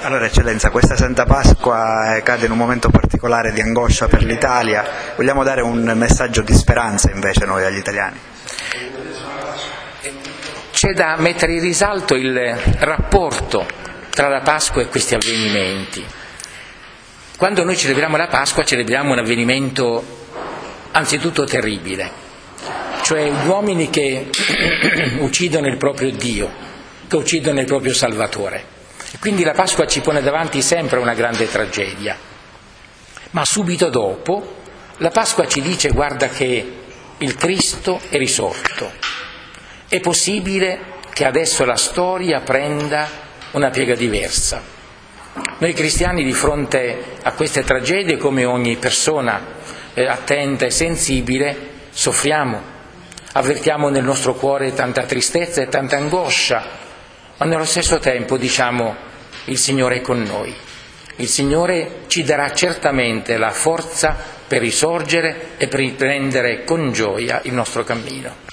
Allora Eccellenza, questa Santa Pasqua eh, cade in un momento particolare di angoscia per l'Italia, vogliamo dare un messaggio di speranza invece noi agli italiani? C'è da mettere in risalto il rapporto tra la Pasqua e questi avvenimenti. Quando noi celebriamo la Pasqua celebriamo un avvenimento anzitutto terribile, cioè uomini che uccidono il proprio Dio, che uccidono il proprio Salvatore. Quindi la Pasqua ci pone davanti sempre una grande tragedia. Ma subito dopo la Pasqua ci dice guarda che il Cristo è risorto. È possibile che adesso la storia prenda una piega diversa. Noi cristiani di fronte a queste tragedie, come ogni persona eh, attenta e sensibile, soffriamo, avvertiamo nel nostro cuore tanta tristezza e tanta angoscia, ma nello stesso tempo diciamo il Signore è con noi. Il Signore ci darà certamente la forza per risorgere e per riprendere con gioia il nostro cammino.